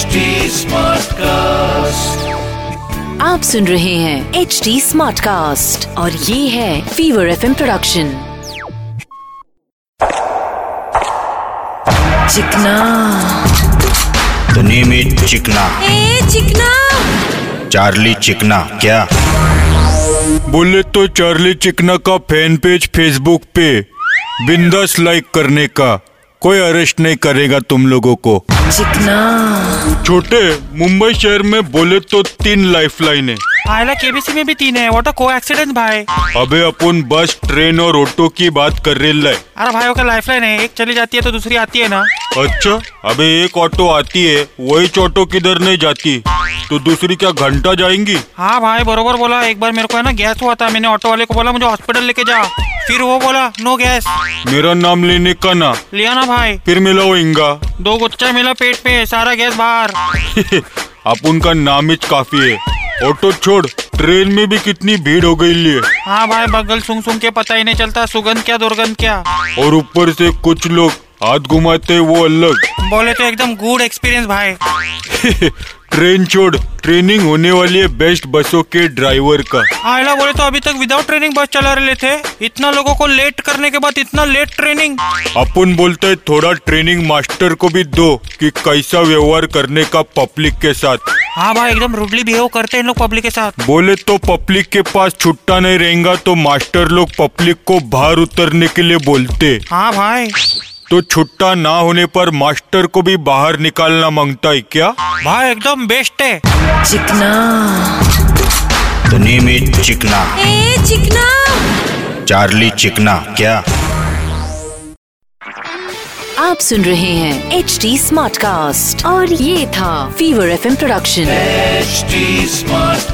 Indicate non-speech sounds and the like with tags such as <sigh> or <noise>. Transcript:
HD Smartcast. आप सुन रहे हैं एच डी स्मार्ट कास्ट और ये है फीवर एफ़ प्रोडक्शन चिकना। The name is चिकना। ए चिकना। चार्ली चिकना क्या? बोले तो चार्ली चिकना का फ़ैन पेज फेसबुक पे। बिंदास लाइक करने का। कोई अरेस्ट नहीं करेगा तुम लोगों को। चिकना छोटे मुंबई शहर में बोले तो तीन लाइफ लाइन है आयला केबीसी में भी तीन है। व्हाट अ को एक्सीडेंट भाई। अबे अपन बस ट्रेन और ऑटो की बात कर रहे हैं अरे भाई का लाइफ लाइन है। एक चली जाती है तो दूसरी आती है ना। अच्छा अबे एक ऑटो आती है वही ऑटो किधर नहीं जाती। तो दूसरी क्या घंटा जाएँगी? हाँ भाई बरोबर बोला। एक बार मेरे को है ना गैस हुआ था। मैंने ऑटो वाले को बोला मुझे हॉस्पिटल लेके जा। फिर वो बोला नो गैस। मेरा नाम लेने का ना। लिया ना भाई। फिर मिला वो इंगा। दो गुच्चा मिला पेट पे सारा गैस बाहर। <laughs> अपन उनका नाम ही काफ़ी है। ऑटो छोड़ ट्रेन में भी कितनी भीड़ हो गई लिए। हाँ भाई बगल सुन सुन के पता ही नहीं चलता सुगंध क्या दुर्गंध क्या। और ऊपर से कुछ लोग हाथ घुमाते वो अलग। बोले तो एकदम गुड एक्सपीरियंस भाई। <laughs> ट्रेन छोड़। ट्रेनिंग होने वाली है बेस्ट बसों के ड्राइवर का। आयला बोले तो अभी तक विदाउट ट्रेनिंग बस चला रहे थे। इतना लोगों को लेट करने के बाद इतना लेट ट्रेनिंग अपन बोलते है थोड़ा ट्रेनिंग मास्टर को भी दो कि कैसा व्यवहार करने का पब्लिक के साथ। हाँ भाई एकदम रूडली बिहेव करते हैं लोग पब्लिक के साथ। बोले तो पब्लिक के पास छुट्टा नहीं रहेगा तो मास्टर लोग पब्लिक को बाहर उतरने के लिए बोलते। हाँ भाई। तो छुट्टा ना होने पर मास्टर को भी बाहर निकालना माँगता है क्या? भाई एकदम बेस्ट है। चिकना। द नेम इज़ चिकना। ए चिकना। चार्ली चिकना क्या? आप सुन रहे हैं एच डी स्मार्ट कास्ट और ये था Fever FM production HD Smartcast.